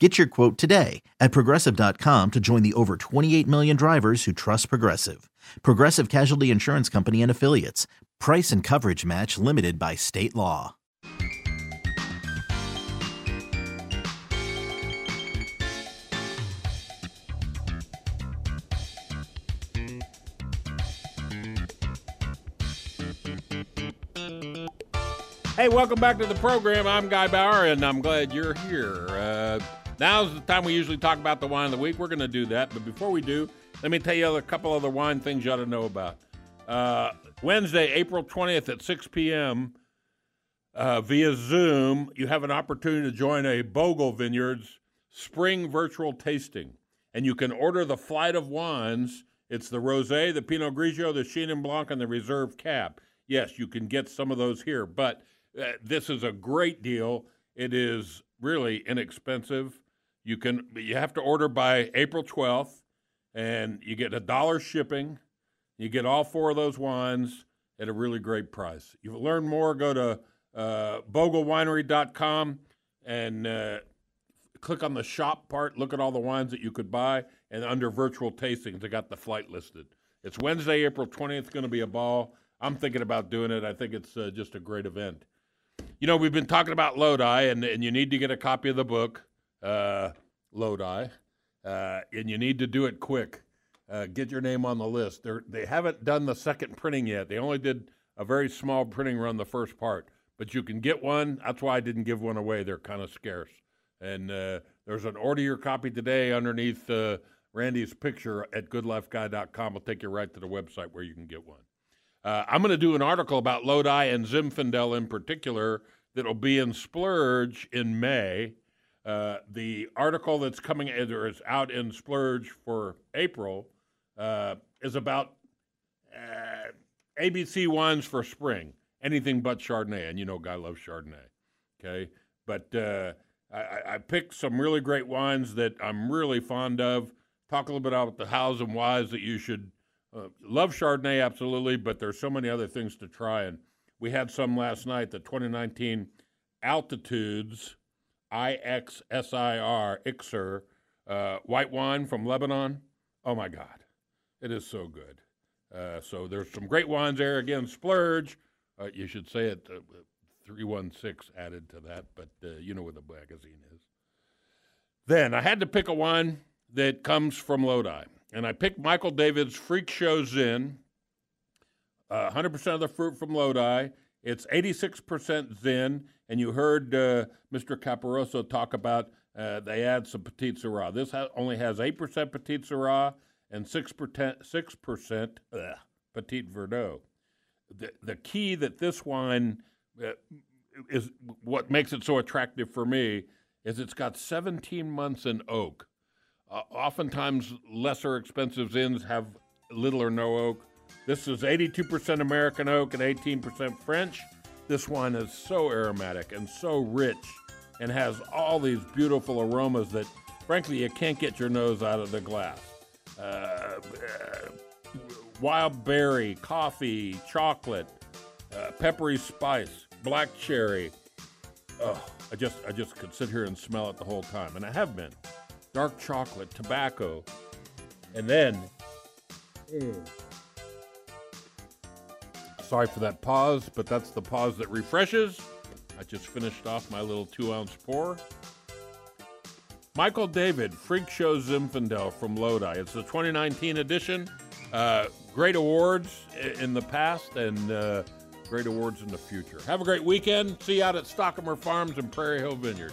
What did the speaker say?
Get your quote today at progressive.com to join the over 28 million drivers who trust Progressive. Progressive Casualty Insurance Company and Affiliates. Price and coverage match limited by state law. Hey, welcome back to the program. I'm Guy Bauer, and I'm glad you're here. Uh, now's the time we usually talk about the wine of the week. We're going to do that, but before we do, let me tell you a couple other wine things you ought to know about. Uh, Wednesday, April 20th at 6 p.m. Uh, via Zoom, you have an opportunity to join a Bogle Vineyards spring virtual tasting, and you can order the flight of wines. It's the Rosé, the Pinot Grigio, the Chenin Blanc, and the Reserve Cab. Yes, you can get some of those here, but uh, this is a great deal. It is really inexpensive. You can you have to order by April 12th, and you get a dollar shipping. You get all four of those wines at a really great price. You learn more, go to uh, boglewinery.com and uh, click on the shop part. Look at all the wines that you could buy, and under virtual tastings, they got the flight listed. It's Wednesday, April 20th. Going to be a ball. I'm thinking about doing it. I think it's uh, just a great event. You know, we've been talking about Lodi, and, and you need to get a copy of the book, uh, Lodi, uh, and you need to do it quick. Uh, get your name on the list. They're, they haven't done the second printing yet. They only did a very small printing run the first part, but you can get one. That's why I didn't give one away. They're kind of scarce. And uh, there's an order your copy today underneath uh, Randy's picture at goodlifeguy.com. I'll take you right to the website where you can get one. Uh, I'm going to do an article about Lodi and Zinfandel in particular that'll be in Splurge in May. Uh, the article that's coming or is out in Splurge for April uh, is about uh, ABC wines for spring. Anything but Chardonnay, and you know, Guy loves Chardonnay. Okay, but uh, I, I picked some really great wines that I'm really fond of. Talk a little bit about the hows and whys that you should uh, love Chardonnay, absolutely, but there's so many other things to try. And we had some last night, the 2019 Altitudes IXSIR, IXER, uh, white wine from Lebanon. Oh my God, it is so good. Uh, so there's some great wines there. Again, Splurge. Uh, you should say it uh, 316 added to that, but uh, you know what the magazine is. Then I had to pick a wine that comes from Lodi and I picked Michael David's Freak Show Zin. Uh, 100% of the fruit from Lodi. It's 86% Zin, and you heard uh, Mr. Caparoso talk about uh, they add some Petite Sirah. This ha- only has 8% Petite Sirah and 6%, 6% ugh, Petit Verdot. The, the key that this wine uh, is what makes it so attractive for me is it's got 17 months in oak. Oftentimes, lesser expensive Zins have little or no oak. This is 82% American oak and 18% French. This wine is so aromatic and so rich and has all these beautiful aromas that, frankly, you can't get your nose out of the glass. Uh, uh, wild berry, coffee, chocolate, uh, peppery spice, black cherry. Oh, I just I just could sit here and smell it the whole time, and I have been dark chocolate, tobacco, and then. Mm. Sorry for that pause, but that's the pause that refreshes. I just finished off my little two ounce pour. Michael David, Freak Show Zinfandel from Lodi. It's the 2019 edition. Uh, great awards in the past and uh, great awards in the future. Have a great weekend. See you out at Stockamer Farms and Prairie Hill Vineyard.